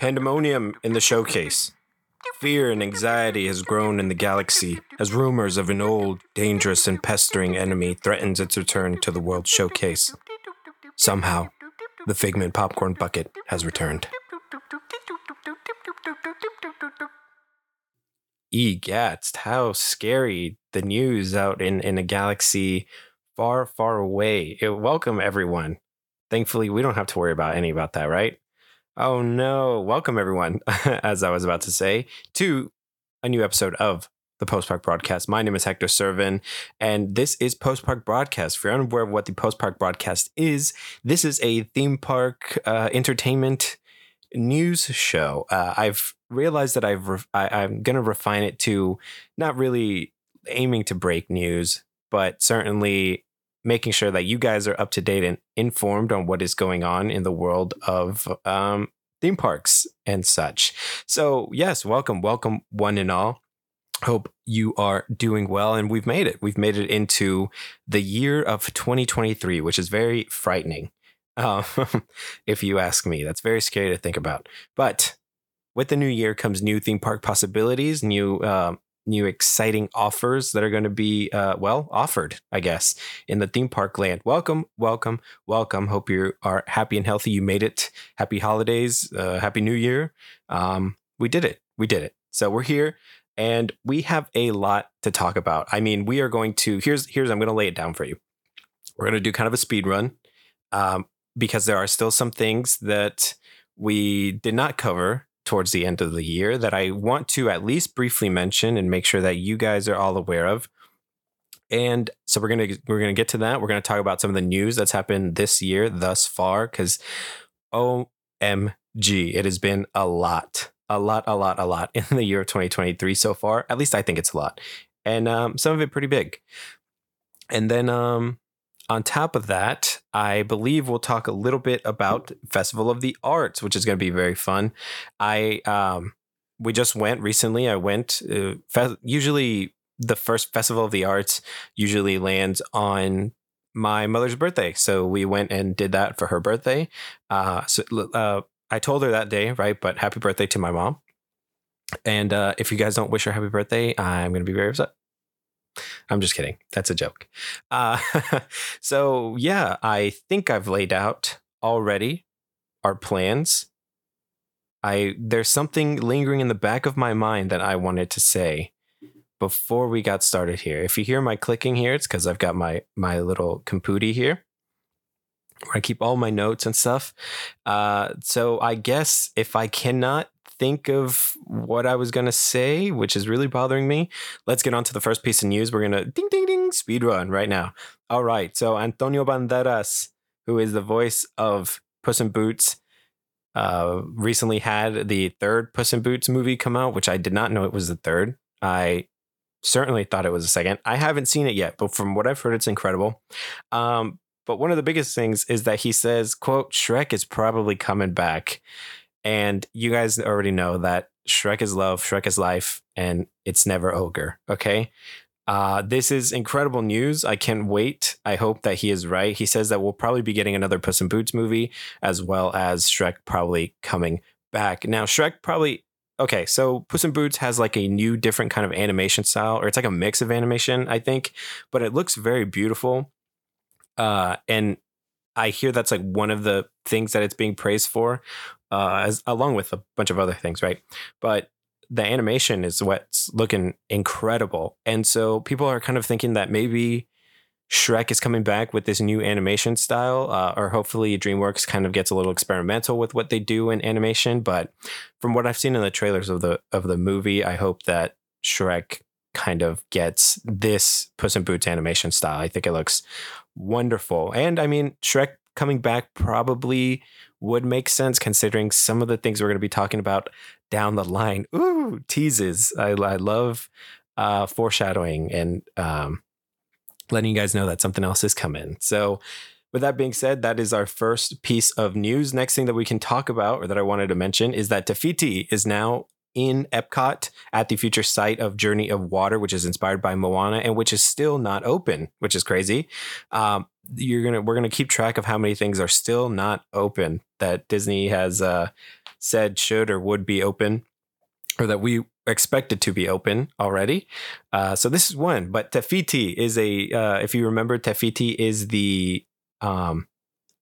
Pandemonium in the showcase. Fear and anxiety has grown in the galaxy as rumors of an old, dangerous, and pestering enemy threatens its return to the World Showcase. Somehow, the Figment popcorn bucket has returned. Egatst, how scary the news out in, in a galaxy far, far away. Welcome, everyone. Thankfully, we don't have to worry about any about that, right? Oh no. Welcome, everyone, as I was about to say, to a new episode of the Post Park Broadcast. My name is Hector Servin, and this is Post Park Broadcast. If you're unaware of what the Post Park Broadcast is, this is a theme park uh, entertainment news show. Uh, I've realized that I've re- I, I'm going to refine it to not really aiming to break news, but certainly making sure that you guys are up to date and informed on what is going on in the world of um, theme parks and such. So, yes, welcome, welcome, one and all. Hope you are doing well, and we've made it. We've made it into the year of 2023, which is very frightening. Uh, if you ask me, that's very scary to think about. But with the new year comes new theme park possibilities, new uh, new exciting offers that are going to be uh, well offered i guess in the theme park land. Welcome welcome welcome. Hope you are happy and healthy. You made it. Happy holidays uh, happy new year. Um, we did it. We did it. So we're here and we have a lot to talk about. I mean we are going to here's here's i'm going to lay it down for you. We're going to do kind of a speed run um, because there are still some things that we did not cover towards the end of the year that I want to at least briefly mention and make sure that you guys are all aware of. And so we're gonna we're gonna get to that. We're gonna talk about some of the news that's happened this year thus far, because OMG, it has been a lot, a lot, a lot, a lot in the year of 2023 so far. At least I think it's a lot, and um, some of it pretty big. And then um, on top of that, I believe we'll talk a little bit about Festival of the Arts, which is going to be very fun. I um, we just went recently. I went. Uh, fe- usually, the first Festival of the Arts usually lands on my mother's birthday, so we went and did that for her birthday. Uh, so uh, I told her that day, right? But happy birthday to my mom. And uh, if you guys don't wish her happy birthday, I'm going to be very upset. I'm just kidding. That's a joke. Uh, so, yeah, I think I've laid out already our plans. I there's something lingering in the back of my mind that I wanted to say before we got started here. If you hear my clicking here, it's because I've got my my little computer here where I keep all my notes and stuff. Uh, so I guess if I cannot think of what I was going to say, which is really bothering me. Let's get on to the first piece of news. We're going to ding, ding, ding, speed run right now. All right. So, Antonio Banderas, who is the voice of Puss in Boots, uh, recently had the third Puss in Boots movie come out, which I did not know it was the third. I certainly thought it was the second. I haven't seen it yet, but from what I've heard, it's incredible. Um, but one of the biggest things is that he says, quote, Shrek is probably coming back. And you guys already know that Shrek is love, Shrek is life, and it's never ogre. Okay. Uh, this is incredible news. I can't wait. I hope that he is right. He says that we'll probably be getting another Puss in Boots movie, as well as Shrek probably coming back. Now, Shrek probably okay, so Puss in Boots has like a new, different kind of animation style, or it's like a mix of animation, I think, but it looks very beautiful. Uh, and I hear that's like one of the things that it's being praised for, uh, as along with a bunch of other things, right? But the animation is what's looking incredible, and so people are kind of thinking that maybe Shrek is coming back with this new animation style, uh, or hopefully DreamWorks kind of gets a little experimental with what they do in animation. But from what I've seen in the trailers of the of the movie, I hope that Shrek kind of gets this Puss in Boots animation style. I think it looks wonderful. And I mean, Shrek coming back probably would make sense considering some of the things we're going to be talking about down the line. Ooh, teases. I, I love uh, foreshadowing and um, letting you guys know that something else is coming. So, with that being said, that is our first piece of news. Next thing that we can talk about, or that I wanted to mention, is that Te Fiti is now in Epcot at the future site of Journey of Water, which is inspired by Moana and which is still not open, which is crazy. Um, you're gonna we're gonna keep track of how many things are still not open that Disney has uh, said should or would be open, or that we expected to be open already. Uh, so this is one, but Te Fiti is a uh, if you remember, Te Fiti is the um,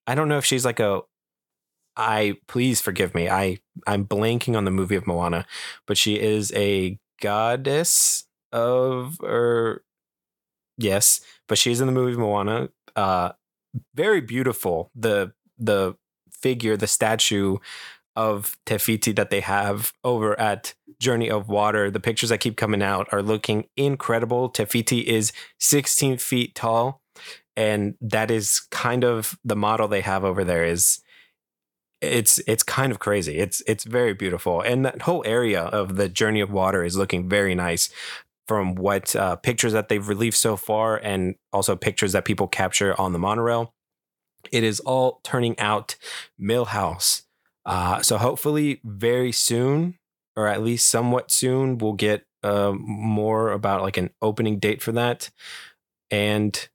I don't know if she's like a I please forgive me. I I'm blanking on the movie of Moana, but she is a goddess of or yes, but she's in the movie Moana. Uh very beautiful. The the figure, the statue of Te Fiti that they have over at Journey of Water. The pictures that keep coming out are looking incredible. Te Fiti is 16 feet tall. And that is kind of the model they have over there is it's it's kind of crazy. It's it's very beautiful, and that whole area of the Journey of Water is looking very nice from what uh, pictures that they've released so far, and also pictures that people capture on the monorail. It is all turning out Millhouse. Uh, so hopefully, very soon, or at least somewhat soon, we'll get uh, more about like an opening date for that. And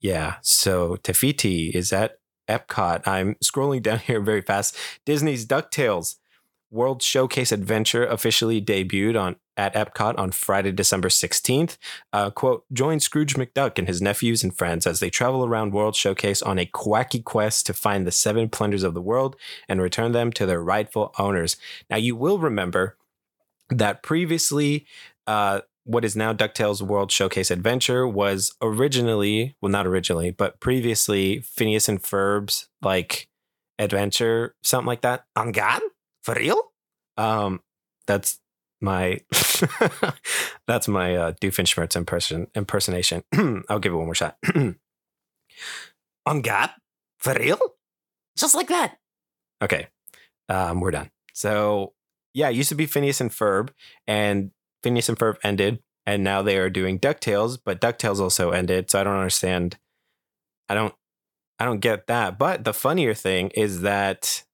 yeah, so Te Fiti is at Epcot. I'm scrolling down here very fast. Disney's DuckTales World Showcase Adventure officially debuted on at Epcot on Friday, December 16th. Uh, quote, join Scrooge McDuck and his nephews and friends as they travel around World Showcase on a quacky quest to find the seven plunders of the world and return them to their rightful owners. Now, you will remember that previously, uh, what is now DuckTales World Showcase Adventure was originally, well, not originally, but previously Phineas and Ferb's like adventure, something like that. On God? For real? Um, that's my that's my uh, Doofenshmirtz imperson impersonation. I'll give it one more shot. On God? For real? Just like that. Okay. Um, we're done. So yeah, it used to be Phineas and Ferb, and Phineas and Ferb ended, and now they are doing DuckTales, but DuckTales also ended. So I don't understand. I don't I don't get that. But the funnier thing is that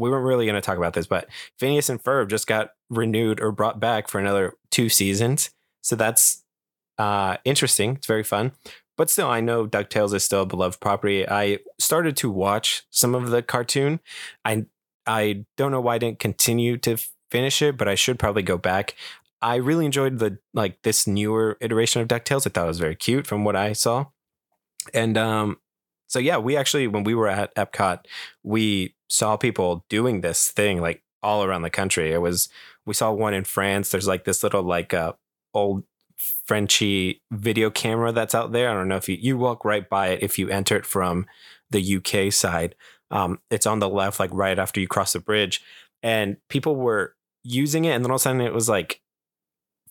we weren't really going to talk about this, but Phineas and Ferb just got renewed or brought back for another two seasons. So that's uh, interesting. It's very fun. But still, I know DuckTales is still a beloved property. I started to watch some of the cartoon. I I don't know why I didn't continue to finish it, but I should probably go back. I really enjoyed the like this newer iteration of DuckTales. I thought it was very cute from what I saw. And um so yeah, we actually when we were at Epcot, we saw people doing this thing like all around the country. It was we saw one in France. There's like this little like uh old Frenchy video camera that's out there. I don't know if you you walk right by it if you enter it from the UK side. Um, it's on the left, like right after you cross the bridge, and people were using it, and then all of a sudden it was like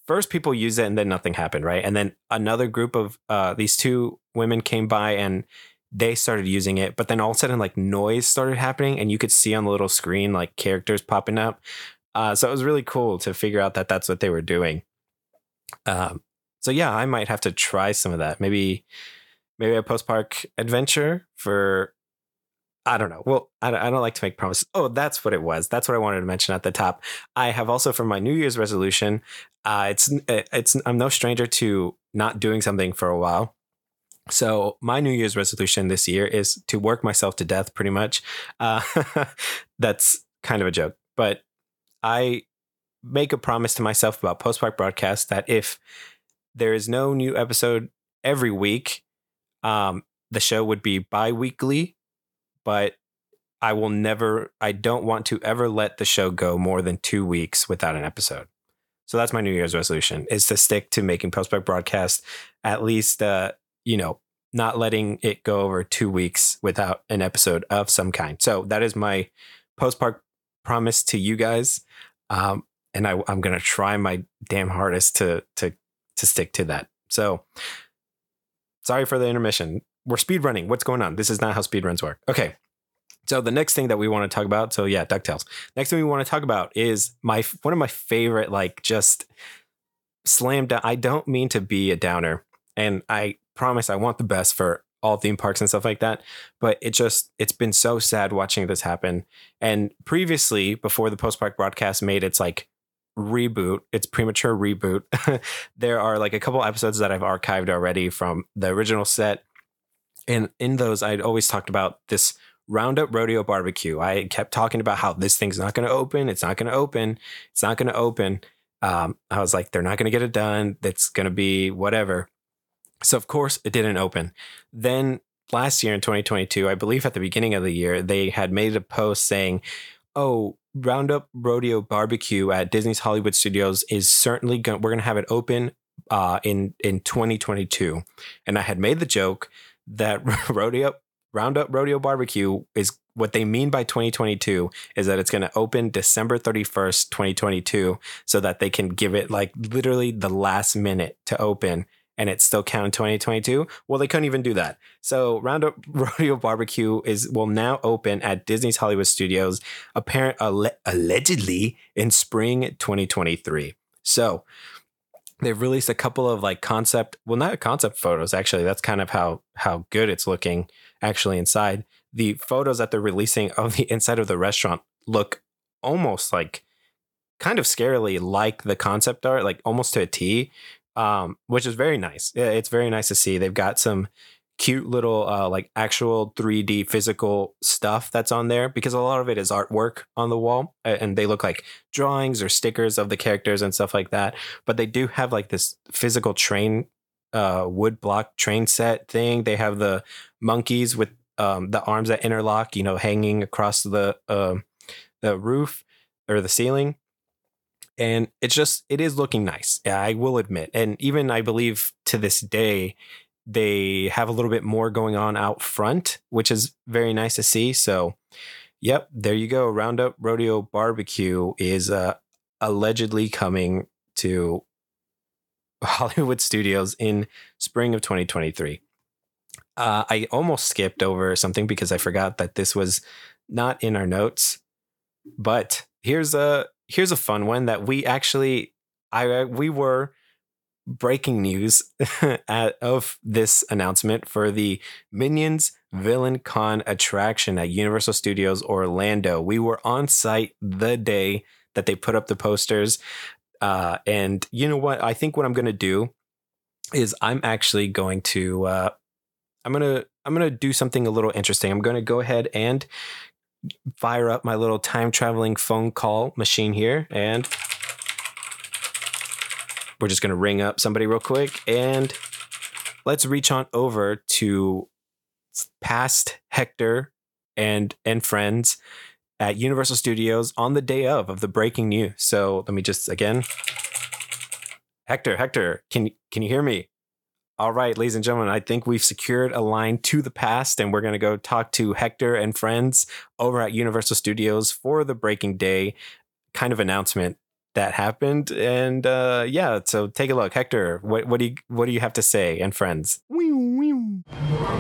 first people use it and then nothing happened, right? And then another group of uh, these two women came by and they started using it, but then all of a sudden like noise started happening and you could see on the little screen like characters popping up. Uh, so it was really cool to figure out that that's what they were doing. Um, so yeah, I might have to try some of that. Maybe, maybe a post park adventure for I don't know. Well, I don't, I don't like to make promises. Oh, that's what it was. That's what I wanted to mention at the top. I have also for my New Year's resolution. Uh, it's it's I'm no stranger to not doing something for a while. So my New Year's resolution this year is to work myself to death. Pretty much. Uh, that's kind of a joke, but I make a promise to myself about post park broadcast that if there is no new episode every week, um, the show would be bi-weekly but I will never, I don't want to ever let the show go more than two weeks without an episode. So that's my New Year's resolution is to stick to making post park broadcast at least, uh, you know, not letting it go over two weeks without an episode of some kind. So that is my post park promise to you guys. Um, and I, I'm to try my damn hardest to, to, to stick to that. So sorry for the intermission we're speed running. What's going on? This is not how speed runs work. Okay. So the next thing that we want to talk about, so yeah, DuckTales. Next thing we want to talk about is my one of my favorite, like just slam down. I don't mean to be a downer, and I promise I want the best for all theme parks and stuff like that. But it just it's been so sad watching this happen. And previously, before the post park broadcast made its like reboot, its premature reboot, there are like a couple episodes that I've archived already from the original set And in those, I'd always talked about this Roundup Rodeo Barbecue. I kept talking about how this thing's not going to open. It's not going to open. It's not going to open. Um, I was like, they're not going to get it done. That's going to be whatever. So, of course, it didn't open. Then last year in 2022, I believe at the beginning of the year, they had made a post saying, oh, Roundup Rodeo Barbecue at Disney's Hollywood Studios is certainly going. We're going to have it open uh, in in 2022. And I had made the joke that Rodeo Roundup Rodeo Barbecue is what they mean by 2022 is that it's going to open December 31st, 2022, so that they can give it like literally the last minute to open and it still count 2022. Well, they couldn't even do that. So Roundup Rodeo Barbecue is will now open at Disney's Hollywood Studios, apparent alle- allegedly in spring 2023. So they've released a couple of like concept, well, not concept photos. Actually, that's kind of how how good it's looking actually inside. The photos that they're releasing of the inside of the restaurant look almost like kind of scarily like the concept art, like almost to a T, um, which is very nice. It's very nice to see. They've got some cute little uh, like actual 3D physical stuff that's on there because a lot of it is artwork on the wall and they look like drawings or stickers of the characters and stuff like that. But they do have like this physical train uh, wood block train set thing. They have the monkeys with um, the arms that interlock, you know, hanging across the uh, the roof or the ceiling. And it's just it is looking nice. I will admit. And even I believe to this day, they have a little bit more going on out front, which is very nice to see. So, yep, there you go. Roundup Rodeo Barbecue is uh, allegedly coming to Hollywood Studios in spring of 2023. Uh, I almost skipped over something because I forgot that this was not in our notes. But here's a here's a fun one that we actually I we were breaking news at, of this announcement for the Minions Villain Con attraction at Universal Studios Orlando. We were on site the day that they put up the posters. Uh, and you know what? I think what I'm going to do is I'm actually going to uh, I'm gonna I'm gonna do something a little interesting. I'm gonna go ahead and fire up my little time traveling phone call machine here, and we're just gonna ring up somebody real quick, and let's reach on over to past Hector and and friends at Universal Studios on the day of of the breaking news. So let me just again, Hector, Hector, can can you hear me? All right, ladies and gentlemen, I think we've secured a line to the past, and we're going to go talk to Hector and friends over at Universal Studios for the Breaking Day kind of announcement that happened. And uh, yeah, so take a look, Hector. What, what do you what do you have to say, and friends?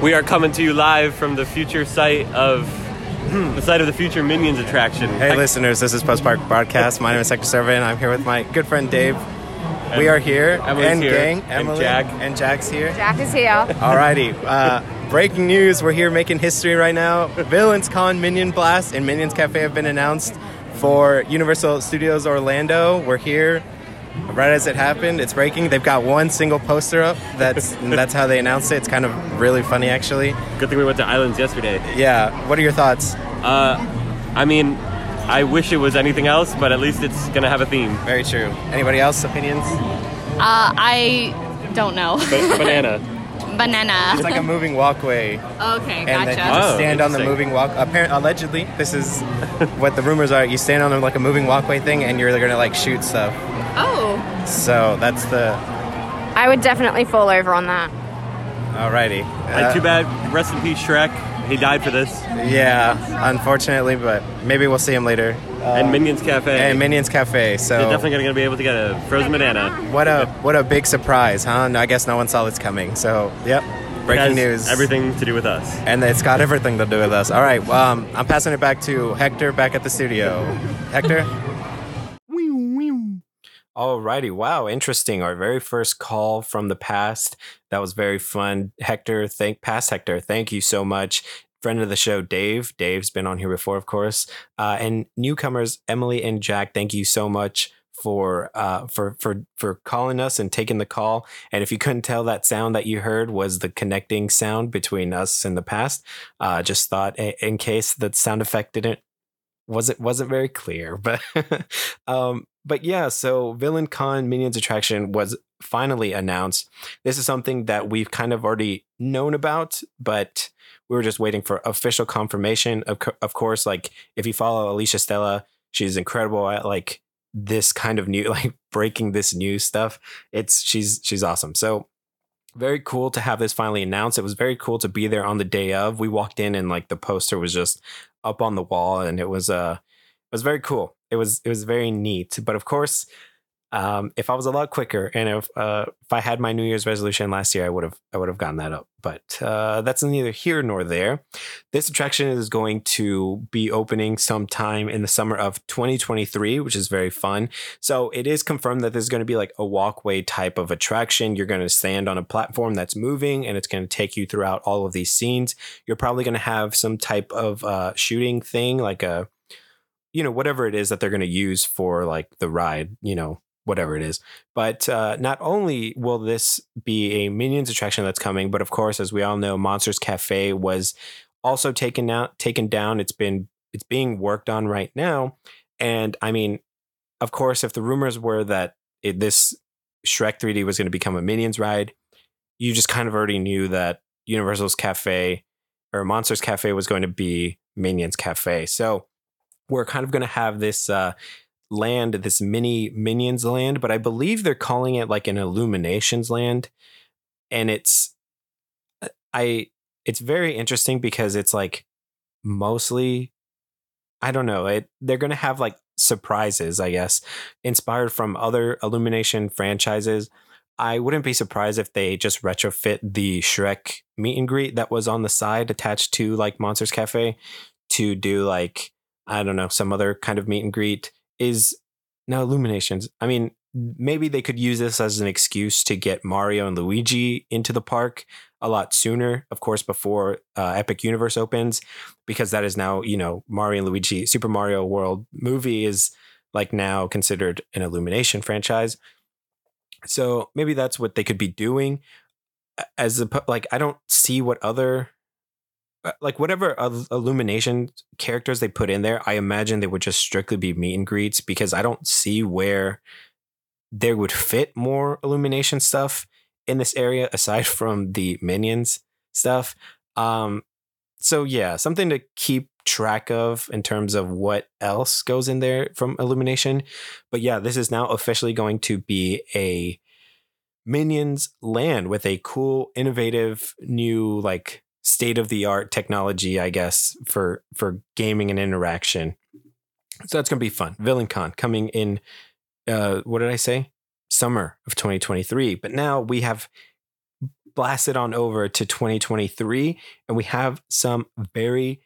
We are coming to you live from the future site of the site of the future Minions attraction. Hey, listeners, this is Post Park Broadcast. My name is Hector Serva, and I'm here with my good friend Dave. We are here, Emily's and here, gang, and Jack. and Jack's here. Jack is here. Alrighty. Uh, breaking news. We're here making history right now. Villains Con Minion Blast and Minions Cafe have been announced for Universal Studios Orlando. We're here right as it happened. It's breaking. They've got one single poster up. That's that's how they announced it. It's kind of really funny actually. Good thing we went to Islands yesterday. Yeah. What are your thoughts? Uh, I mean, I wish it was anything else, but at least it's gonna have a theme. Very true. Anybody else opinions? Uh, I don't know. Ba- banana. Banana. It's like a moving walkway. Okay, and then you gotcha. just Oh, stand on the moving walk. Apparently, allegedly, this is what the rumors are. You stand on like a moving walkway thing, and you're gonna like shoot stuff. Oh. So that's the I would definitely fall over on that. alrighty. Uh, Uh, too bad. Rest in peace, Shrek. He died for this. Yeah, unfortunately, but maybe we'll see him later. and Minions Cafe. And Minions Cafe. So They're definitely gonna be able to get a frozen banana. what a what a big surprise, huh? No, I guess no one saw this coming. So yep, breaking has news. Everything to do with us. And it's got everything to do with us. All right, um, I'm passing it back to Hector back at the studio. Hector? Alrighty, wow, interesting. Our very first call from the past. That was very fun. Hector, thank past Hector, thank you so much. Friend of the show, Dave. Dave's been on here before, of course. Uh, and newcomers, Emily and Jack, thank you so much for uh for for for calling us and taking the call. And if you couldn't tell, that sound that you heard was the connecting sound between us in the past. Uh, just thought in case that sound effect didn't wasn't wasn't very clear, but um, but yeah. So Villain Con Minions attraction was finally announced. This is something that we've kind of already known about, but we were just waiting for official confirmation. Of, of course, like if you follow Alicia Stella, she's incredible at like this kind of new, like breaking this new stuff. It's she's she's awesome. So very cool to have this finally announced. It was very cool to be there on the day of. We walked in and like the poster was just up on the wall, and it was uh it was very cool. It was it was very neat. But of course, um, if I was a lot quicker and if uh, if I had my New Year's resolution last year, I would have I would have gotten that up. But uh, that's neither here nor there. This attraction is going to be opening sometime in the summer of 2023, which is very fun. So it is confirmed that there's going to be like a walkway type of attraction. You're going to stand on a platform that's moving, and it's going to take you throughout all of these scenes. You're probably going to have some type of uh, shooting thing, like a you know whatever it is that they're going to use for like the ride. You know whatever it is. But uh, not only will this be a Minions attraction that's coming, but of course, as we all know, Monsters Cafe was also taken out, taken down. It's been it's being worked on right now, and I mean, of course, if the rumors were that it, this Shrek 3D was going to become a Minions ride, you just kind of already knew that Universal's Cafe or Monsters Cafe was going to be Minions Cafe. So we're kind of going to have this. Uh, land, this mini minions land, but I believe they're calling it like an illuminations land. And it's I it's very interesting because it's like mostly I don't know, it they're gonna have like surprises, I guess, inspired from other illumination franchises. I wouldn't be surprised if they just retrofit the Shrek meet and greet that was on the side attached to like Monsters Cafe to do like I don't know, some other kind of meet and greet is now illuminations. I mean, maybe they could use this as an excuse to get Mario and Luigi into the park a lot sooner, of course, before uh, Epic Universe opens, because that is now, you know, Mario and Luigi Super Mario World movie is like now considered an illumination franchise. So maybe that's what they could be doing. As a, like, I don't see what other like whatever illumination characters they put in there, I imagine they would just strictly be meet and greets because I don't see where there would fit more illumination stuff in this area aside from the minions stuff. Um, so yeah, something to keep track of in terms of what else goes in there from illumination. But yeah, this is now officially going to be a minions land with a cool, innovative new like state of the art technology, I guess, for for gaming and interaction. So that's gonna be fun. VillainCon coming in. Uh, what did I say? Summer of 2023. But now we have blasted on over to 2023, and we have some very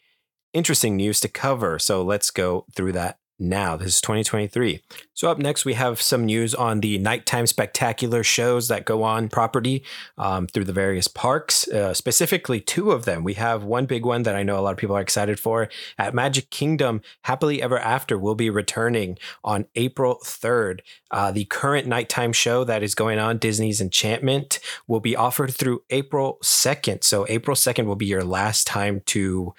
interesting news to cover. So let's go through that now. This is 2023. So, up next, we have some news on the nighttime spectacular shows that go on property um, through the various parks, uh, specifically two of them. We have one big one that I know a lot of people are excited for at Magic Kingdom. Happily Ever After will be returning on April 3rd. Uh, the current nighttime show that is going on, Disney's Enchantment, will be offered through April 2nd. So, April 2nd will be your last time to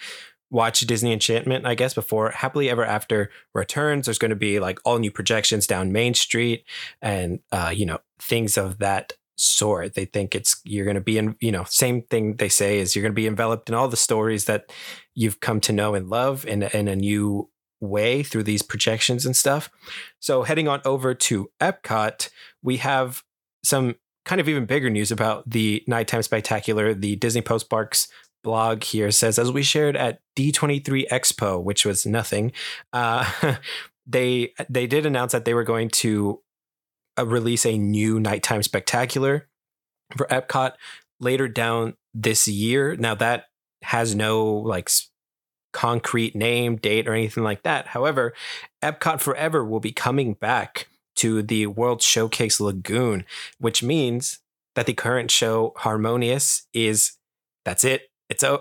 watch Disney Enchantment, I guess, before Happily Ever After returns. There's going to be like all new projections down Main Street and, uh, you know, things of that sort. They think it's, you're going to be in, you know, same thing they say is you're going to be enveloped in all the stories that you've come to know and love in, in a new way through these projections and stuff. So heading on over to Epcot, we have some kind of even bigger news about the nighttime spectacular, the Disney Postparks blog here says, as we shared at D23 Expo, which was nothing, uh, they they did announce that they were going to uh, release a new nighttime spectacular for Epcot later down this year. Now that has no like concrete name, date, or anything like that. However, Epcot Forever will be coming back to the World Showcase Lagoon, which means that the current show Harmonious is that's it it's a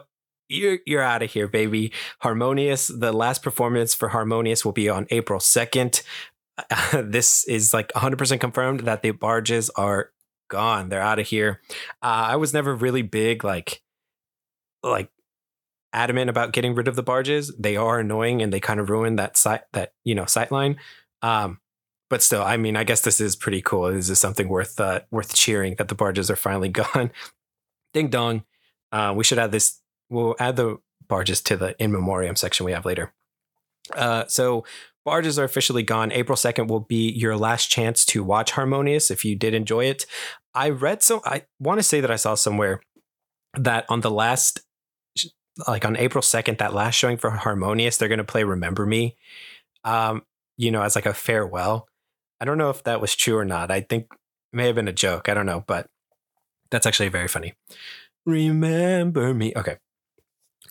you're you're out of here, baby. Harmonious. The last performance for Harmonious will be on April second. this is like 100% confirmed that the barges are gone. They're out of here. Uh, I was never really big, like, like adamant about getting rid of the barges. They are annoying and they kind of ruin that sight, that, you know, sightline. Um, but still, I mean, I guess this is pretty cool. This is something worth, uh, worth cheering that the barges are finally gone. Ding dong. Uh, we should add this. We'll add the barges to the in memoriam section we have later. Uh, so barges are officially gone. April 2nd will be your last chance to watch Harmonious if you did enjoy it. I read so I want to say that I saw somewhere that on the last like on April 2nd, that last showing for Harmonious, they're gonna play Remember Me. Um, you know, as like a farewell. I don't know if that was true or not. I think may have been a joke. I don't know, but that's actually very funny. Remember me. Okay.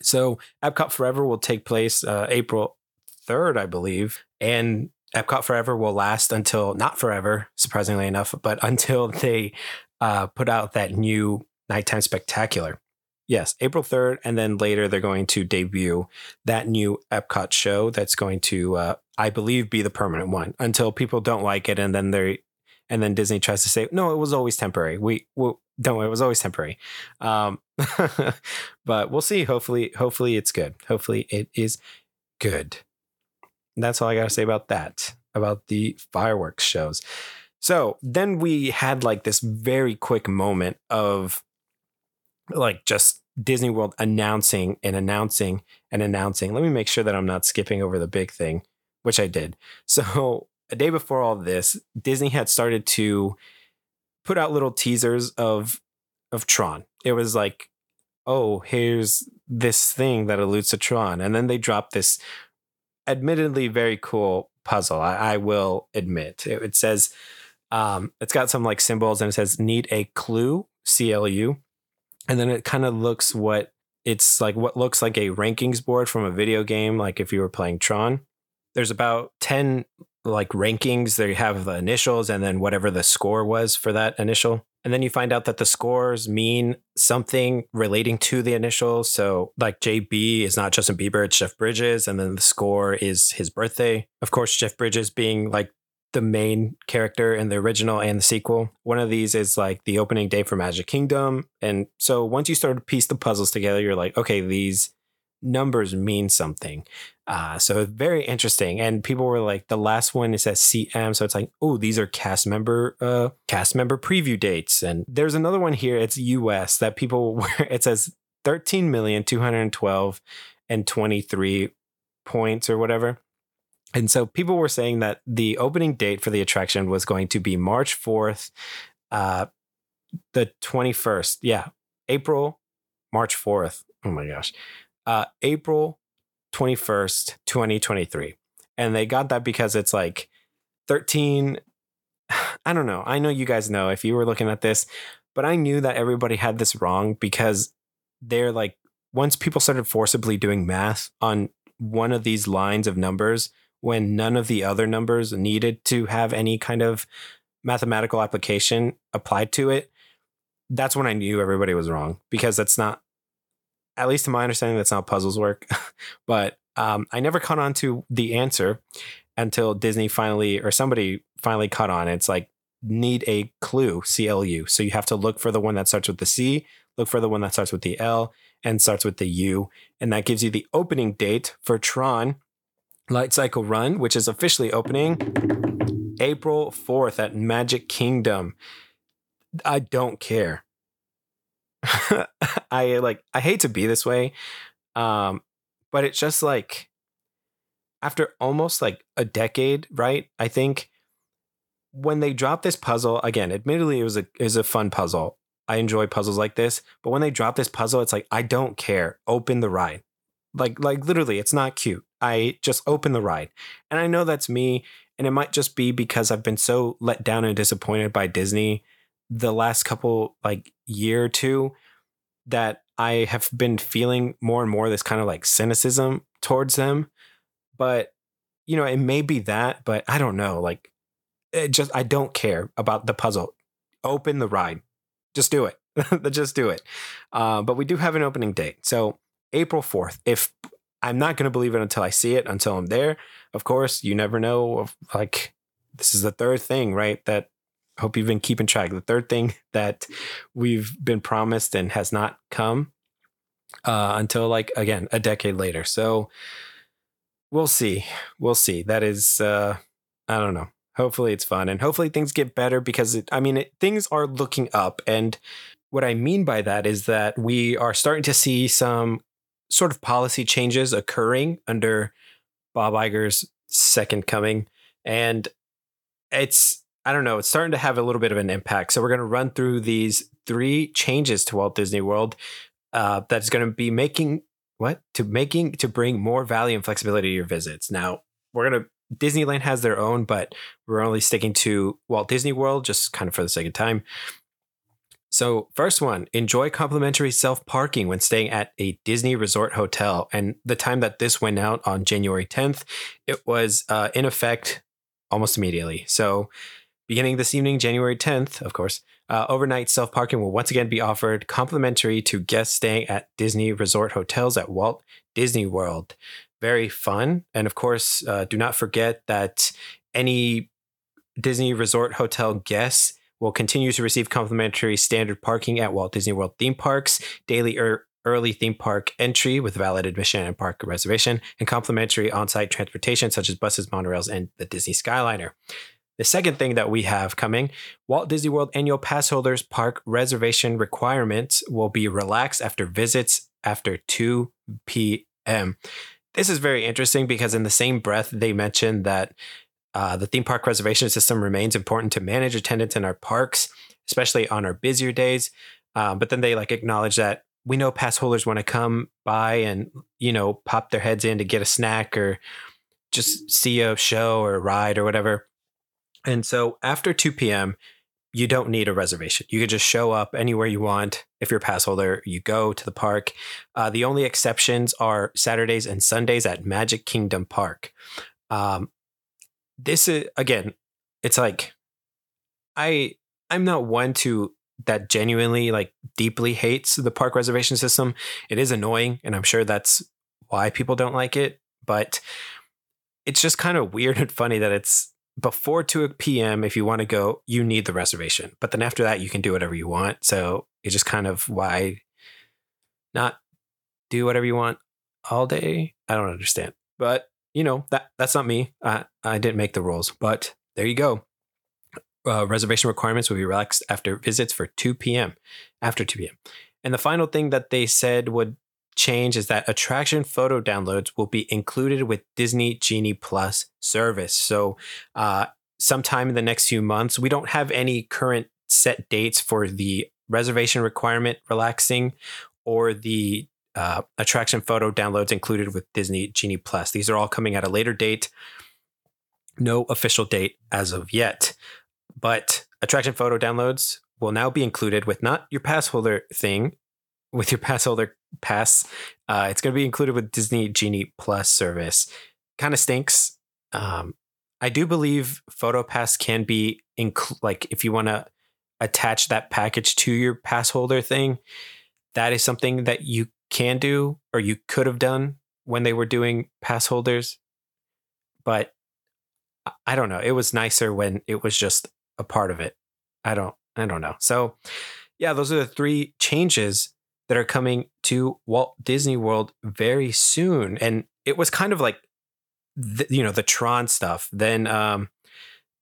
So Epcot Forever will take place uh, April 3rd, I believe. And Epcot Forever will last until, not forever, surprisingly enough, but until they uh, put out that new nighttime spectacular. Yes, April 3rd. And then later they're going to debut that new Epcot show that's going to, uh, I believe, be the permanent one until people don't like it. And then they, and then Disney tries to say, no, it was always temporary. We, we don't, it was always temporary. Um, but we'll see. Hopefully, hopefully it's good. Hopefully it is good. That's all I got to say about that, about the fireworks shows. So then we had like this very quick moment of like just Disney World announcing and announcing and announcing. Let me make sure that I'm not skipping over the big thing, which I did. So a day before all this, Disney had started to put out little teasers of of Tron. It was like, oh, here's this thing that alludes to Tron, and then they dropped this admittedly very cool puzzle. I, I will admit it, it says um, it's got some like symbols and it says need a clue C L U, and then it kind of looks what it's like what looks like a rankings board from a video game, like if you were playing Tron. There's about ten like rankings. They have the initials and then whatever the score was for that initial. And then you find out that the scores mean something relating to the initials. So, like JB is not Justin Bieber, it's Jeff Bridges. And then the score is his birthday. Of course, Jeff Bridges being like the main character in the original and the sequel. One of these is like the opening day for Magic Kingdom. And so, once you start to piece the puzzles together, you're like, okay, these numbers mean something. Uh, so very interesting. And people were like, the last one is at CM. So it's like, oh, these are cast member uh cast member preview dates. And there's another one here, it's US that people were it says 13 million 212 and 23 points or whatever. And so people were saying that the opening date for the attraction was going to be March 4th, uh, the 21st. Yeah, April, March 4th. Oh my gosh uh, April 21st, 2023. And they got that because it's like 13. I don't know. I know you guys know if you were looking at this, but I knew that everybody had this wrong because they're like, once people started forcibly doing math on one of these lines of numbers, when none of the other numbers needed to have any kind of mathematical application applied to it, that's when I knew everybody was wrong because that's not at least to my understanding, that's how puzzles work. but um, I never caught on to the answer until Disney finally, or somebody finally caught on. It's like, need a clue, C L U. So you have to look for the one that starts with the C, look for the one that starts with the L, and starts with the U. And that gives you the opening date for Tron Light Cycle Run, which is officially opening April 4th at Magic Kingdom. I don't care. I like I hate to be this way. Um, but it's just like after almost like a decade, right? I think when they dropped this puzzle, again, admittedly it was a is a fun puzzle. I enjoy puzzles like this, but when they drop this puzzle, it's like I don't care. Open the ride. Like like literally, it's not cute. I just open the ride. And I know that's me, and it might just be because I've been so let down and disappointed by Disney the last couple like year or two that I have been feeling more and more this kind of like cynicism towards them. But you know, it may be that, but I don't know. Like, it just I don't care about the puzzle. Open the ride, just do it. just do it. Uh, but we do have an opening date, so April fourth. If I'm not going to believe it until I see it, until I'm there. Of course, you never know. Of like this is the third thing, right? That hope you've been keeping track. The third thing that we've been promised and has not come uh, until like again a decade later. So we'll see. We'll see. That is, uh, I don't know. Hopefully it's fun and hopefully things get better because it, I mean it, things are looking up. And what I mean by that is that we are starting to see some sort of policy changes occurring under Bob Iger's second coming, and it's I don't know, it's starting to have a little bit of an impact. So we're going to run through these three changes to Walt Disney World uh, that's going to be making what to making to bring more value and flexibility to your visits. Now we're gonna Disneyland has their own, but we're only sticking to Walt Disney World just kind of for the sake of time. So, first one, enjoy complimentary self parking when staying at a Disney Resort hotel. And the time that this went out on January 10th, it was uh, in effect almost immediately. So, beginning this evening, January 10th, of course, uh, overnight self parking will once again be offered complimentary to guests staying at Disney Resort hotels at Walt Disney World. Very fun. And of course, uh, do not forget that any Disney Resort hotel guests will continue to receive complimentary standard parking at Walt Disney World theme parks, daily er- early theme park entry with valid admission and park reservation, and complimentary on site transportation such as buses, monorails, and the Disney Skyliner. The second thing that we have coming Walt Disney World annual pass holders park reservation requirements will be relaxed after visits after 2 p.m. This is very interesting because, in the same breath, they mentioned that uh, the theme park reservation system remains important to manage attendance in our parks, especially on our busier days. Um, but then they like acknowledge that we know pass holders want to come by and you know pop their heads in to get a snack or just see a show or a ride or whatever. And so after 2 p.m., you don't need a reservation. You can just show up anywhere you want. If you're a pass holder, you go to the park. Uh, the only exceptions are Saturdays and Sundays at Magic Kingdom Park. Um, this is again, it's like I I'm not one to that genuinely like deeply hates the park reservation system. It is annoying, and I'm sure that's why people don't like it. But it's just kind of weird and funny that it's before 2 p.m. if you want to go, you need the reservation. But then after that, you can do whatever you want. So it's just kind of why not do whatever you want all day. I don't understand. But you know that that's not me. I I didn't make the rules. But there you go. Uh, reservation requirements will be relaxed after visits for 2 p.m. After 2 p.m. And the final thing that they said would change is that attraction photo downloads will be included with Disney Genie Plus service. So, uh, sometime in the next few months, we don't have any current set dates for the reservation requirement relaxing or the uh, attraction photo downloads included with Disney Genie Plus. These are all coming at a later date. No official date as of yet, but attraction photo downloads will now be included with not your pass holder thing, with your pass holder pass. Uh, it's going to be included with Disney Genie Plus service. Kind of stinks. Um, I do believe PhotoPass can be inc- like if you want to attach that package to your pass holder thing, that is something that you can do or you could have done when they were doing pass holders. But I don't know. It was nicer when it was just a part of it. I don't I don't know. So yeah, those are the three changes that are coming to Walt Disney World very soon. And it was kind of like, the, you know, the Tron stuff. Then um,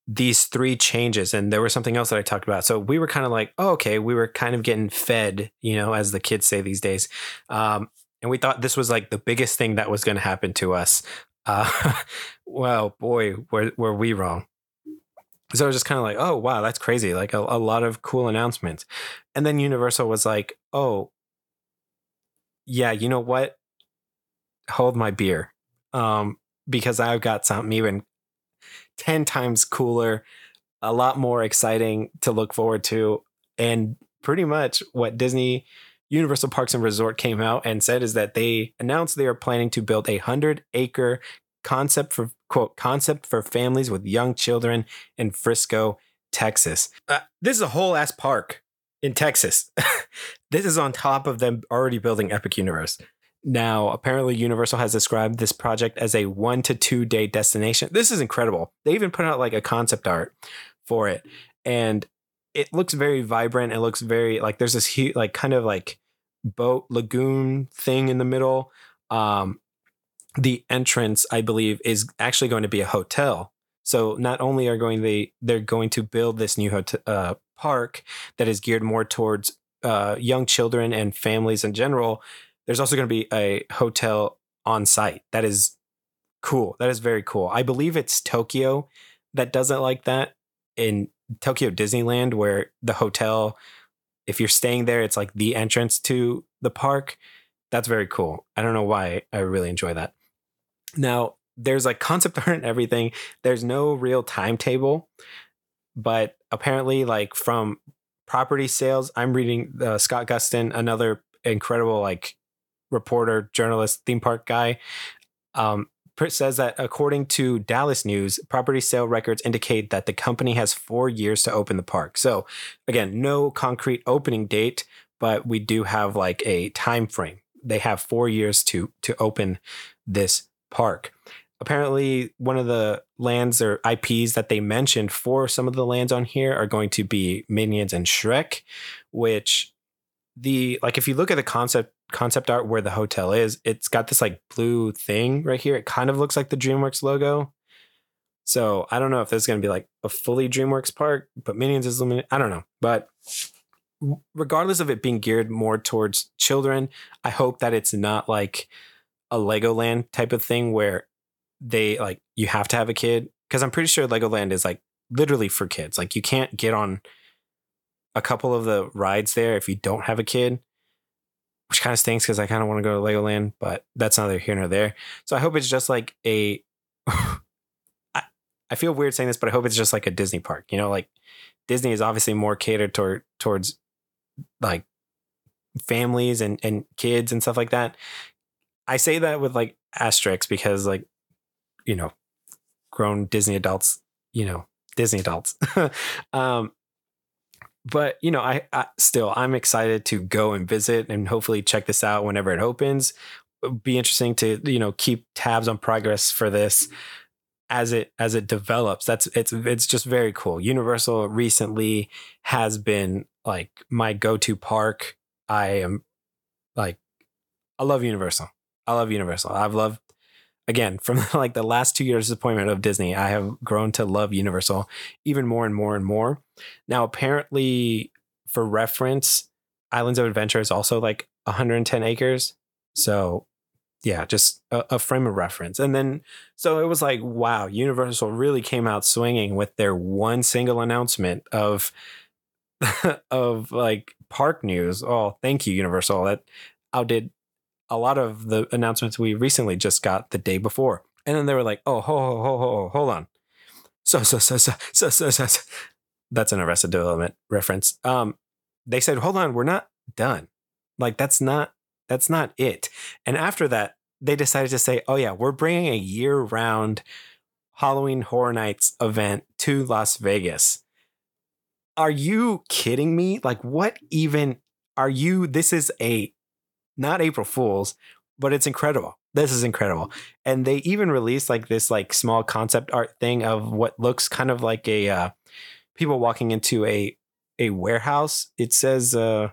these three changes, and there was something else that I talked about. So we were kind of like, oh, okay, we were kind of getting fed, you know, as the kids say these days. Um, and we thought this was like the biggest thing that was going to happen to us. Uh, well, boy, were, were we wrong. So it was just kind of like, oh, wow, that's crazy. Like a, a lot of cool announcements. And then Universal was like, oh, yeah, you know what? Hold my beer. Um, because I've got something even 10 times cooler, a lot more exciting to look forward to. And pretty much what Disney Universal Parks and Resort came out and said is that they announced they are planning to build a 100 acre concept for quote concept for families with young children in Frisco, Texas. Uh, this is a whole ass park in Texas. this is on top of them already building Epic Universe. Now, apparently, Universal has described this project as a one to two day destination. This is incredible. They even put out like a concept art for it, and it looks very vibrant. It looks very like there's this huge, like kind of like boat lagoon thing in the middle. Um, the entrance, I believe, is actually going to be a hotel. So not only are going they they're going to build this new hotel uh, park that is geared more towards uh, young children and families in general. There's also going to be a hotel on site. That is cool. That is very cool. I believe it's Tokyo that does it like that in Tokyo Disneyland, where the hotel, if you're staying there, it's like the entrance to the park. That's very cool. I don't know why I really enjoy that. Now, there's like concept art and everything. There's no real timetable, but apparently, like from property sales, I'm reading uh, Scott Gustin, another incredible like reporter, journalist, theme park guy. Um, says that according to Dallas News, property sale records indicate that the company has four years to open the park. So, again, no concrete opening date, but we do have like a time frame. They have four years to to open this park. Apparently, one of the lands or IPs that they mentioned for some of the lands on here are going to be Minions and Shrek, which the like if you look at the concept concept art where the hotel is, it's got this like blue thing right here. It kind of looks like the DreamWorks logo. So I don't know if this is going to be like a fully DreamWorks park, but Minions is limited. I don't know. But regardless of it being geared more towards children, I hope that it's not like a Legoland type of thing where they like you have to have a kid because I'm pretty sure Legoland is like literally for kids. Like you can't get on a couple of the rides there if you don't have a kid, which kind of stinks because I kind of want to go to Legoland, but that's neither here nor there. So I hope it's just like a. I, feel weird saying this, but I hope it's just like a Disney park. You know, like Disney is obviously more catered toward towards like families and and kids and stuff like that. I say that with like asterisks because like you know grown Disney adults, you know Disney adults. um, but you know, I, I, still I'm excited to go and visit and hopefully check this out whenever it opens. It'd be interesting to you know keep tabs on progress for this as it as it develops. That's it's it's just very cool. Universal recently has been like my go-to park. I am like I love Universal. I love Universal. I've loved again from like the last two years disappointment of Disney. I have grown to love Universal even more and more and more. Now, apparently, for reference, Islands of Adventure is also like 110 acres. So, yeah, just a, a, frame of reference. And then, so it was like, wow, Universal really came out swinging with their one single announcement of, of like park news. Oh, thank you, Universal. That outdid a lot of the announcements we recently just got the day before. And then they were like, oh, ho, ho, ho, ho, hold on. So, so, so, so, so, so, so, so. That's an Arrested Development reference. Um, they said, hold on, we're not done. Like, that's not, that's not it. And after that, they decided to say, oh, yeah, we're bringing a year round Halloween Horror Nights event to Las Vegas. Are you kidding me? Like, what even are you? This is a not April Fools, but it's incredible. This is incredible. And they even released like this like small concept art thing of what looks kind of like a uh, people walking into a a warehouse. It says uh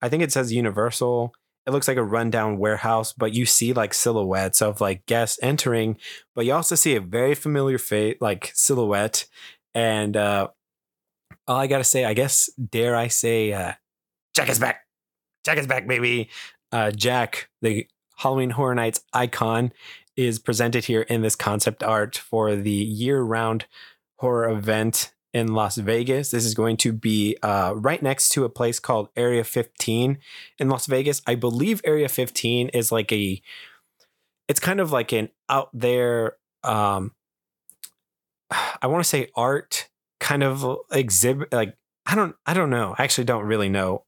I think it says Universal. It looks like a rundown warehouse, but you see like silhouettes of like guests entering, but you also see a very familiar face like silhouette and uh all I got to say, I guess dare I say uh Jack is back. Jack is back, baby uh, Jack, the Halloween Horror Nights icon, is presented here in this concept art for the year round horror event in Las Vegas. This is going to be uh, right next to a place called Area 15 in Las Vegas. I believe Area 15 is like a, it's kind of like an out there, um, I want to say art kind of exhibit. Like I don't, I don't know. I actually don't really know,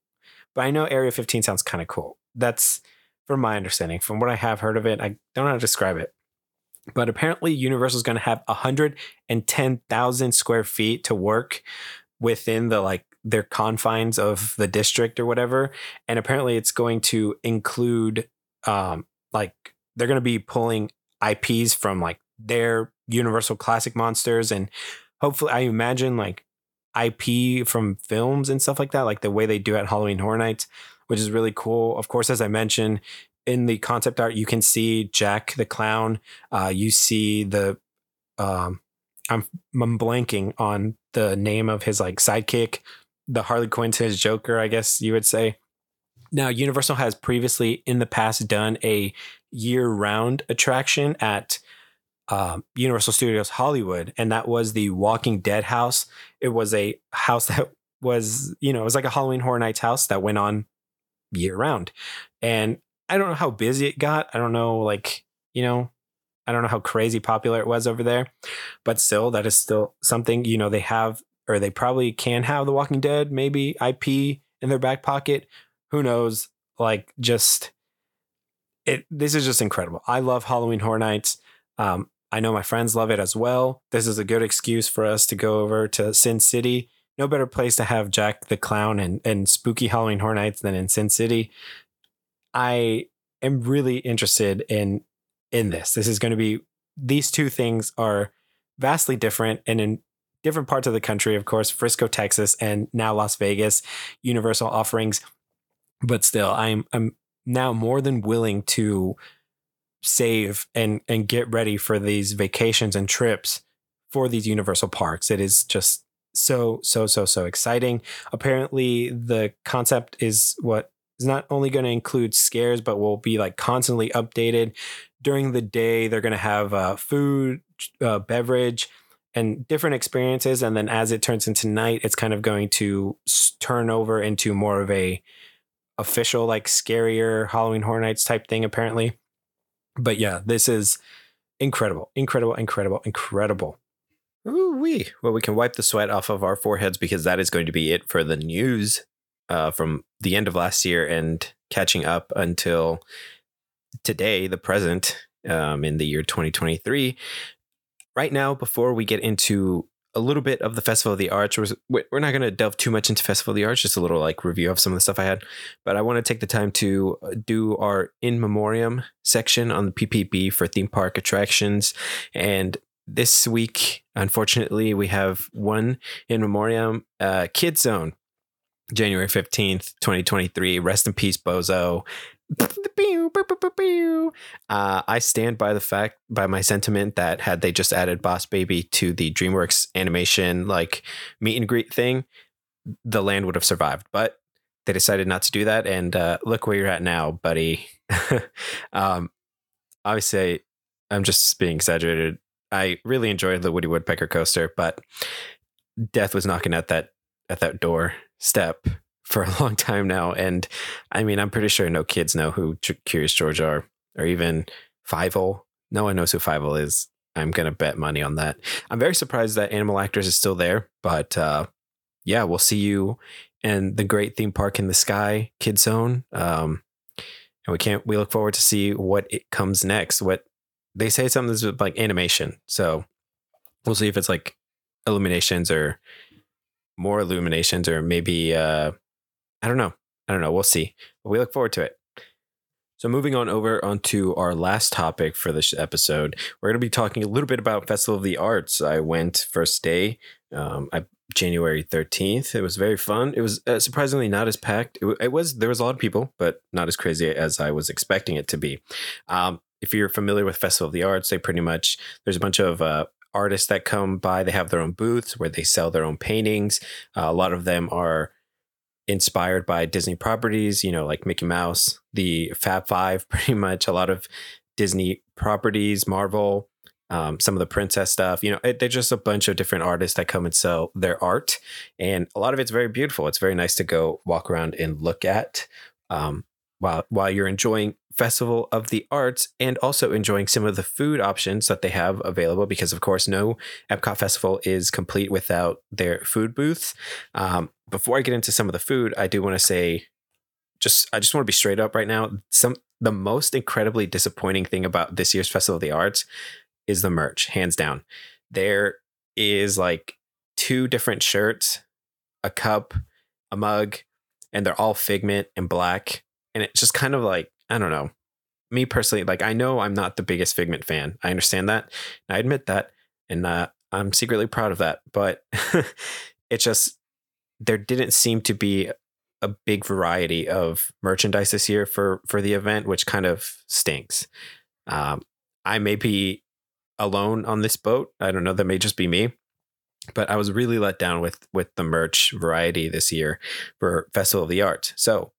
but I know Area 15 sounds kind of cool that's from my understanding. From what I have heard of it, I don't know how to describe it. But apparently, Universal is going to have 110,000 square feet to work within the like their confines of the district or whatever. And apparently, it's going to include um, like they're going to be pulling IPs from like their Universal Classic monsters, and hopefully, I imagine like IP from films and stuff like that, like the way they do at Halloween Horror Nights, which is really cool. Of course, as I mentioned in the concept art, you can see Jack the Clown. Uh, you see the um, I'm I'm blanking on the name of his like sidekick, the Harley Quinn to his Joker, I guess you would say. Now, Universal has previously in the past done a year-round attraction at um, Universal Studios Hollywood, and that was the Walking Dead house. It was a house that was, you know, it was like a Halloween Horror Nights house that went on year round. And I don't know how busy it got. I don't know, like, you know, I don't know how crazy popular it was over there, but still, that is still something, you know, they have, or they probably can have The Walking Dead, maybe IP in their back pocket. Who knows? Like, just, it, this is just incredible. I love Halloween Horror Nights. Um, I know my friends love it as well. This is a good excuse for us to go over to Sin City. No better place to have Jack the Clown and, and spooky Halloween Horror Nights than in Sin City. I am really interested in in this. This is going to be these two things are vastly different and in different parts of the country, of course, Frisco, Texas, and now Las Vegas, Universal offerings. But still, I'm I'm now more than willing to save and and get ready for these vacations and trips for these universal parks. It is just so so so so exciting. Apparently the concept is what is not only going to include scares but will be like constantly updated. During the day they're going to have uh, food uh, beverage and different experiences and then as it turns into night it's kind of going to turn over into more of a official like scarier halloween horror nights type thing apparently but yeah, this is incredible, incredible, incredible, incredible. Ooh wee. Well, we can wipe the sweat off of our foreheads because that is going to be it for the news uh, from the end of last year and catching up until today, the present, um, in the year 2023. Right now, before we get into a little bit of the Festival of the Arts, we're not going to delve too much into Festival of the Arts, just a little like review of some of the stuff I had. But I want to take the time to uh, do our in memoriam section on the PPB for theme park attractions. And this week, unfortunately, we have one in memoriam, uh, Kid Zone, January 15th, 2023. Rest in peace, Bozo. Uh, I stand by the fact, by my sentiment that had they just added Boss Baby to the DreamWorks animation like meet and greet thing, the land would have survived. But they decided not to do that, and uh, look where you're at now, buddy. um, obviously, I'm just being exaggerated. I really enjoyed the Woody Woodpecker coaster, but death was knocking at that at that door step for a long time now. And I mean, I'm pretty sure no kids know who Curious George are, or even Fievel. No one knows who Fievel is. I'm gonna bet money on that. I'm very surprised that Animal Actors is still there, but uh, yeah, we'll see you in the great theme park in the sky, Kid Zone. Um, and we can't. We look forward to see what it comes next. What they say something's like animation, so we'll see if it's like illuminations or more illuminations or maybe uh I don't know. I don't know. We'll see. But we look forward to it. So moving on over onto our last topic for this episode, we're going to be talking a little bit about Festival of the Arts. I went first day, um, I, January thirteenth. It was very fun. It was uh, surprisingly not as packed. It, it, was there was a lot of people, but not as crazy as I was expecting it to be. Um, if you're familiar with Festival of the Arts, they pretty much there's a bunch of uh, artists that come by. They have their own booths where they sell their own paintings. Uh, a lot of them are inspired by Disney properties, you know, like Mickey Mouse, the Fab Five, pretty much a lot of Disney properties, Marvel, um, some of the princess stuff. You know, it, they're just a bunch of different artists that come and sell their art, and a lot of it's very beautiful. It's very nice to go walk around and look at um, while while you're enjoying Festival of the Arts and also enjoying some of the food options that they have available because, of course, no Epcot Festival is complete without their food booths. Um, before I get into some of the food, I do want to say, just I just want to be straight up right now. Some the most incredibly disappointing thing about this year's Festival of the Arts is the merch, hands down. There is like two different shirts, a cup, a mug, and they're all figment and black. And it's just kind of like I don't know. me personally, like I know I'm not the biggest Figment fan. I understand that. And I admit that. And uh, I'm secretly proud of that. But it just, there didn't seem to be a big variety of merchandise this year for for the event, which kind of stinks. Um, I may be alone on this boat. I don't know. That may just be me, but I was really let down with with the merch variety this year for Festival of the Arts. So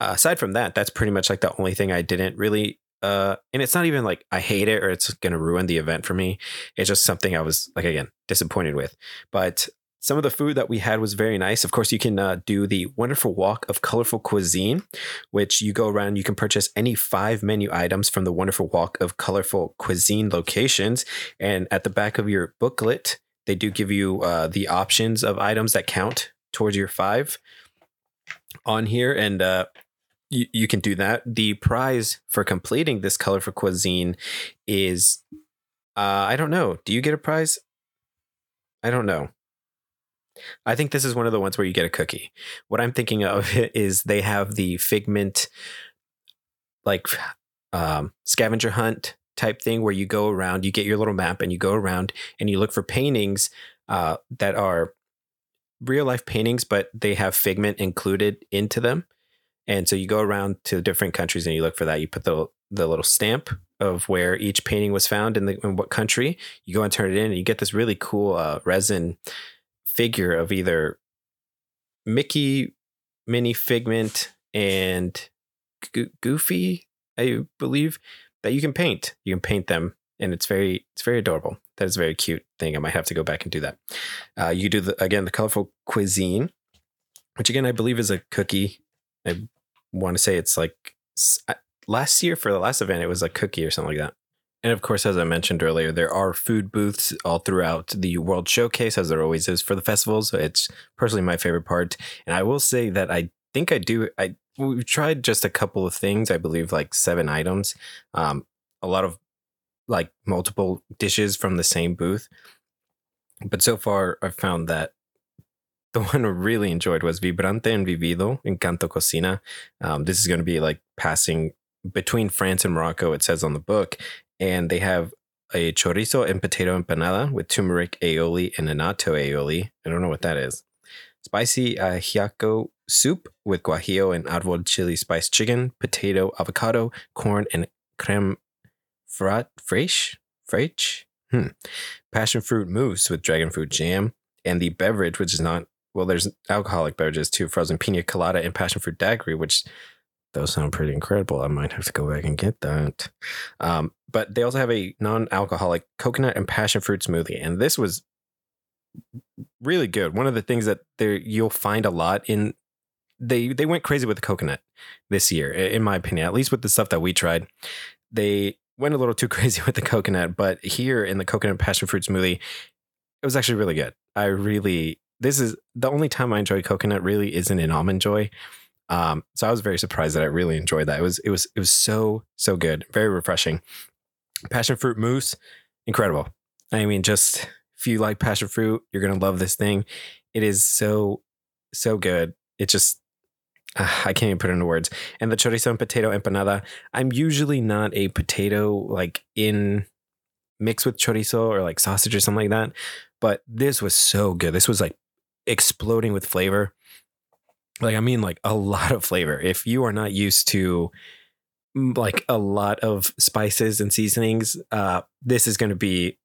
aside from that, that's pretty much like the only thing I didn't really. Uh, and it's not even like I hate it or it's going to ruin the event for me. It's just something I was like again disappointed with. But some of the food that we had was very nice. Of course, you can uh, do the wonderful walk of colorful cuisine, which you go around. You can purchase any five menu items from the wonderful walk of colorful cuisine locations. And at the back of your booklet, they do give you uh, the options of items that count towards your five on here. And uh, you, you can do that. The prize for completing this colorful cuisine is uh, I don't know. Do you get a prize? I don't know. I think this is one of the ones where you get a cookie. What I'm thinking of is they have the figment like um, scavenger hunt type thing where you go around, you get your little map and you go around and you look for paintings uh, that are real life paintings, but they have figment included into them. And so you go around to different countries and you look for that. You put the the little stamp of where each painting was found in what country. You go and turn it in, and you get this really cool uh, resin figure of either Mickey, Minnie Figment, and Goofy, I believe, that you can paint. You can paint them, and it's very it's very adorable. That is a very cute thing. I might have to go back and do that. Uh, you do the again the colorful cuisine, which again I believe is a cookie. I want to say it's like last year for the last event it was a cookie or something like that. And of course, as I mentioned earlier, there are food booths all throughout the World Showcase, as there always is for the festivals. It's personally my favorite part. And I will say that I think I do. I we've tried just a couple of things. I believe like seven items. Um, a lot of like multiple dishes from the same booth. But so far, I've found that the one I really enjoyed was Vibrante and Vivido Encanto Cocina. Um, this is going to be like passing between France and Morocco, it says on the book and they have a chorizo and potato empanada with turmeric aioli and annatto aioli. I don't know what that is. Spicy ajiaco soup with guajillo and árbol chili spice chicken, potato, avocado, corn, and creme frat fraiche. Fraiche? Hmm. Passion fruit mousse with dragon fruit jam, and the beverage, which is not well, there's alcoholic beverages too, frozen pina colada and passion fruit daiquiri, which those sound pretty incredible. I might have to go back and get that. Um, but they also have a non-alcoholic coconut and passion fruit smoothie, and this was really good. One of the things that there you'll find a lot in they they went crazy with the coconut this year, in my opinion. At least with the stuff that we tried, they went a little too crazy with the coconut. But here in the coconut passion fruit smoothie, it was actually really good. I really this is the only time I enjoy coconut. Really, isn't in almond joy. Um, so I was very surprised that I really enjoyed that. It was it was it was so so good, very refreshing. Passion fruit mousse, incredible. I mean, just if you like passion fruit, you're gonna love this thing. It is so so good. It just uh, I can't even put it into words. And the chorizo and potato empanada. I'm usually not a potato like in mixed with chorizo or like sausage or something like that. But this was so good. This was like exploding with flavor like I mean like a lot of flavor. If you are not used to mm, like a lot of spices and seasonings, uh, this is going to be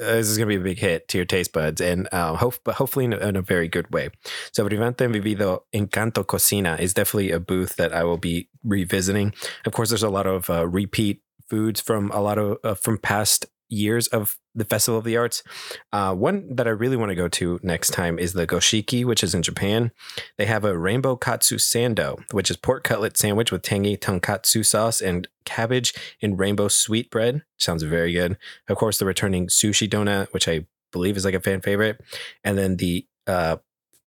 uh, this is going to be a big hit to your taste buds, and uh, hope, but hopefully in a, in a, very good way. So, Vibrante Vivido Encanto Cocina is definitely a booth that I will be revisiting. Of course, there's a lot of uh, repeat foods from a lot of uh, from past years of the Festival of the Arts. Uh, one that I really want to go to next time is the Goshiki, which is in Japan. They have a rainbow katsu sando, which is pork cutlet sandwich with tangy tonkatsu sauce and cabbage and rainbow sweet bread. Sounds very good. Of course, the returning sushi donut, which I believe is like a fan favorite, and then the uh,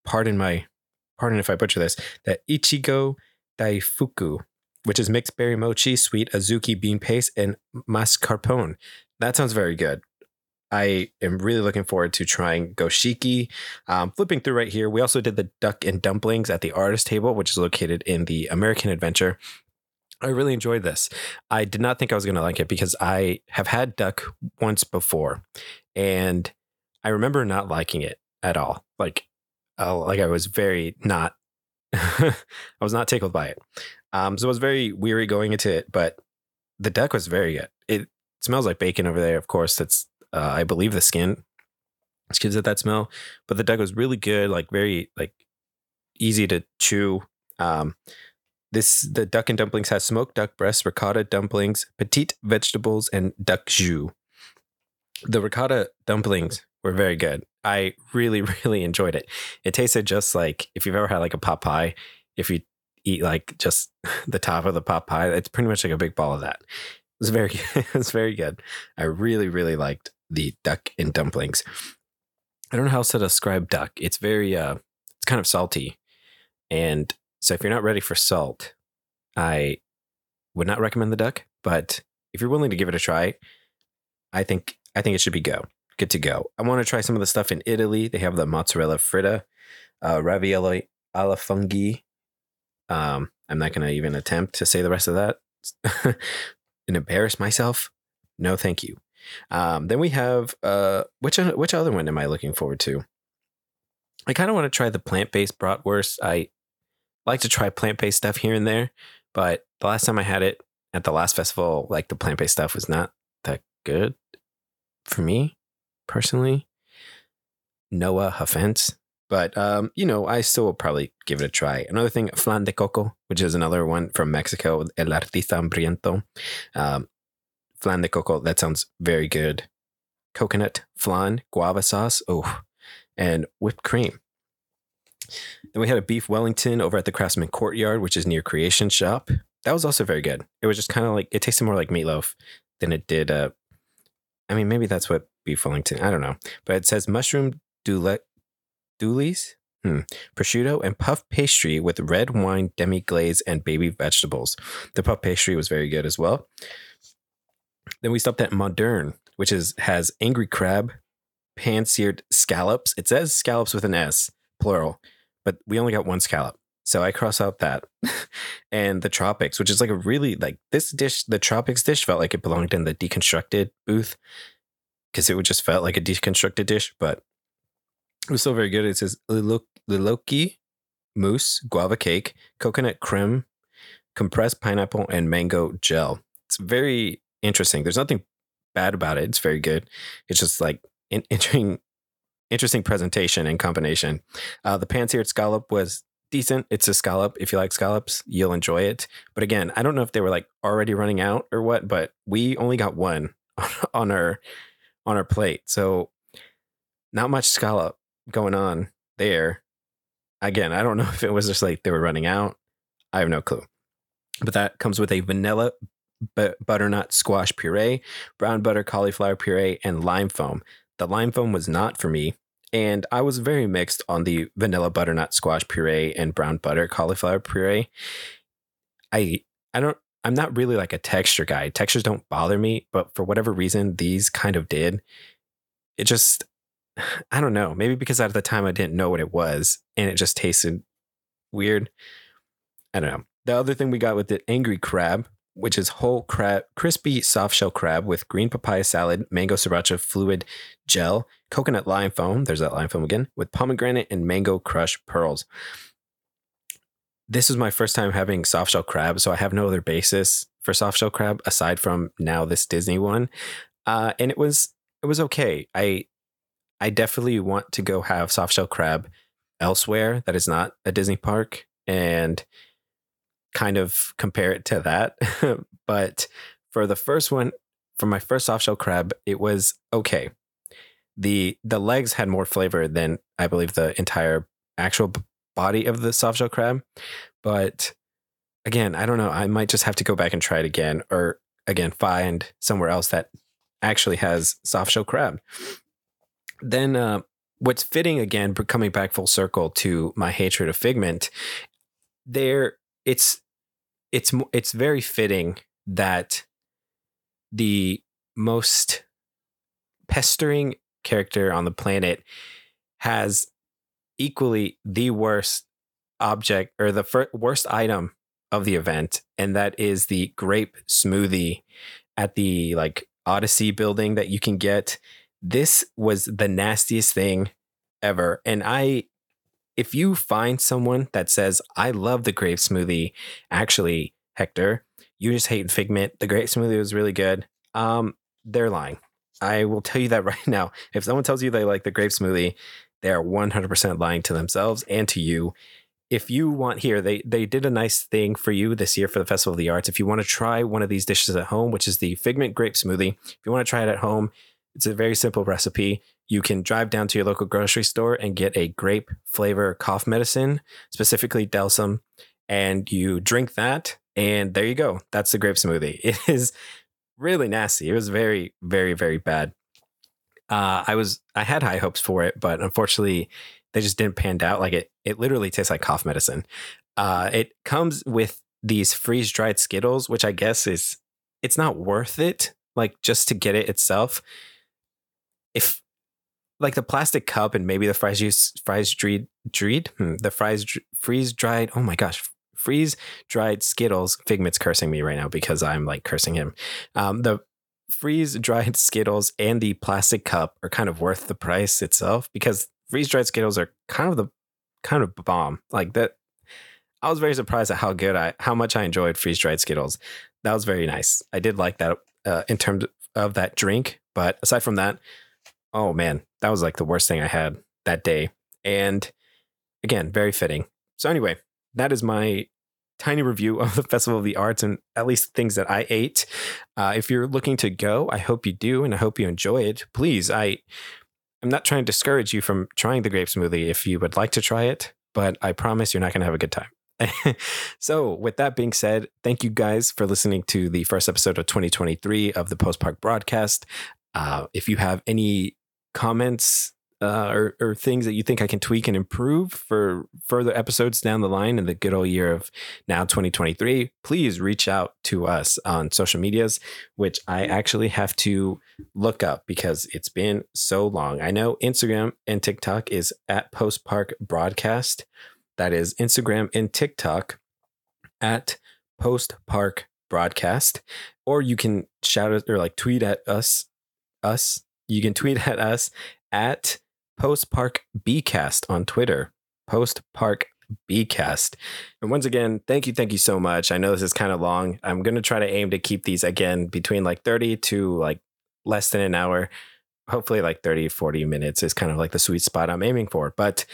pardon my pardon if I butcher this, the Ichigo Daifuku, which is mixed berry mochi, sweet azuki bean paste, and mascarpone. That sounds very good. I am really looking forward to trying Goshiki. Um, flipping through right here, we also did the duck and dumplings at the artist table, which is located in the American Adventure. I really enjoyed this. I did not think I was going to like it because I have had duck once before, and I remember not liking it at all. Like, uh, like I was very not. I was not tickled by it. Um, so I was very weary going into it, but the duck was very good. Smells like bacon over there. Of course, that's uh, I believe the skin gives it that smell. But the duck was really good, like very like easy to chew. Um, this the duck and dumplings has smoked duck breasts, ricotta dumplings, petite vegetables, and duck jus. The ricotta dumplings were very good. I really, really enjoyed it. It tasted just like if you've ever had like a pot pie. If you eat like just the top of the pot pie, it's pretty much like a big ball of that. Was very, it was very good. I really, really liked the duck and dumplings. I don't know how else to describe duck. It's very, uh, it's kind of salty, and so if you're not ready for salt, I would not recommend the duck. But if you're willing to give it a try, I think I think it should be go. Good to go. I want to try some of the stuff in Italy. They have the mozzarella fritta, uh, ravioli alla funghi. Um, I'm not going to even attempt to say the rest of that and embarrass myself. No, thank you. Um, then we have uh, which which other one am I looking forward to? I kind of want to try the plant based bratwurst. I like to try plant based stuff here and there, but the last time I had it at the last festival, like the plant based stuff was not that good for me personally. Noah offense. But um, you know, I still will probably give it a try. Another thing, flan de coco, which is another one from Mexico, el artista hambriento. Um, flan de coco, that sounds very good. Coconut flan, guava sauce, oh, and whipped cream. Then we had a beef Wellington over at the Craftsman Courtyard, which is near Creation Shop. That was also very good. It was just kind of like it tasted more like meatloaf than it did. Uh, I mean, maybe that's what beef Wellington. I don't know, but it says mushroom doule, doulis, hmm, prosciutto, and puff pastry with red wine demi glaze and baby vegetables. The puff pastry was very good as well. Then we stopped at Modern, which is has angry crab, pan seared scallops. It says scallops with an S, plural, but we only got one scallop. So I cross out that. and the tropics, which is like a really like this dish, the tropics dish felt like it belonged in the deconstructed booth because it would just felt like a deconstructed dish, but it was still very good. It says lilikoi mousse, guava cake, coconut creme, compressed pineapple, and mango gel. It's very interesting. There's nothing bad about it. It's very good. It's just like an interesting, interesting presentation and combination. Uh, the pan-seared scallop was decent. It's a scallop. If you like scallops, you'll enjoy it. But again, I don't know if they were like already running out or what. But we only got one on our on our plate, so not much scallop going on there. Again, I don't know if it was just like they were running out. I have no clue. But that comes with a vanilla but butternut squash puree, brown butter cauliflower puree, and lime foam. The lime foam was not for me, and I was very mixed on the vanilla butternut squash puree and brown butter cauliflower puree. I I don't I'm not really like a texture guy. Textures don't bother me, but for whatever reason, these kind of did. It just I don't know. Maybe because at the time I didn't know what it was and it just tasted weird. I don't know. The other thing we got with the angry crab which is whole crab, crispy soft shell crab with green papaya salad, mango sriracha fluid gel, coconut lime foam. There's that lime foam again with pomegranate and mango crush pearls. This was my first time having soft shell crab, so I have no other basis for soft shell crab aside from now this Disney one, uh, and it was it was okay. I I definitely want to go have soft shell crab elsewhere that is not a Disney park, and kind of compare it to that. but for the first one, for my first soft shell crab, it was okay. The the legs had more flavor than I believe the entire actual body of the soft shell crab. But again, I don't know. I might just have to go back and try it again, or again find somewhere else that actually has soft shell crab. Then uh, what's fitting again, coming back full circle to my hatred of Figment, there it's it's it's very fitting that the most pestering character on the planet has equally the worst object or the worst item of the event, and that is the grape smoothie at the like Odyssey building that you can get. This was the nastiest thing ever. And I, if you find someone that says, I love the grape smoothie, actually, Hector, you just hate Figment. The grape smoothie was really good. Um, they're lying. I will tell you that right now. If someone tells you they like the grape smoothie, they are 100% lying to themselves and to you. If you want here, they they did a nice thing for you this year for the Festival of the Arts. If you want to try one of these dishes at home, which is the Figment Grape Smoothie, if you want to try it at home, it's a very simple recipe. You can drive down to your local grocery store and get a grape flavor cough medicine, specifically Delsym, and you drink that, and there you go. That's the grape smoothie. It is really nasty. It was very, very, very bad. Uh, I was I had high hopes for it, but unfortunately, they just didn't pan out. Like it, it literally tastes like cough medicine. Uh, it comes with these freeze dried Skittles, which I guess is it's not worth it. Like just to get it itself. If like the plastic cup and maybe the fries juice, fries dried, dried, hmm, the fries freeze dried. Oh my gosh, freeze dried Skittles. Figment's cursing me right now because I'm like cursing him. Um, the freeze dried Skittles and the plastic cup are kind of worth the price itself because freeze dried Skittles are kind of the kind of bomb. Like that, I was very surprised at how good I, how much I enjoyed freeze dried Skittles. That was very nice. I did like that uh, in terms of that drink, but aside from that, oh man, that was like the worst thing I had that day. And again, very fitting. So anyway, that is my tiny review of the Festival of the Arts and at least things that I ate. Uh, if you're looking to go, I hope you do, and I hope you enjoy it. Please, I I'm not trying to discourage you from trying the grape smoothie if you would like to try it, but I promise you're not going to have a good time. so, with that being said, thank you guys for listening to the first episode of 2023 of the Post Park broadcast. Uh, if you have any comments uh, or, or things that you think I can tweak and improve for further episodes down the line in the good old year of now 2023, please reach out to us on social medias, which I actually have to look up because it's been so long. I know Instagram and TikTok is at Post Park Broadcast. That is Instagram and TikTok at Post Park Broadcast. Or you can shout it or like tweet at us. Us. You can tweet at us at Post Park Bcast on Twitter. Post Park Bcast. And once again, thank you, thank you so much. I know this is kind of long. I'm gonna try to aim to keep these again between like 30 to like less than an hour. Hopefully, like 30, 40 minutes is kind of like the sweet spot I'm aiming for. But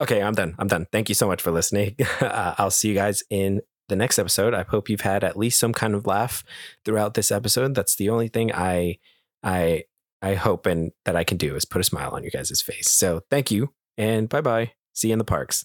okay, I'm done. I'm done. Thank you so much for listening. uh, I'll see you guys in the next episode. I hope you've had at least some kind of laugh throughout this episode. That's the only thing I I I hope and that I can do is put a smile on your guys' face. So thank you and bye bye. See you in the parks.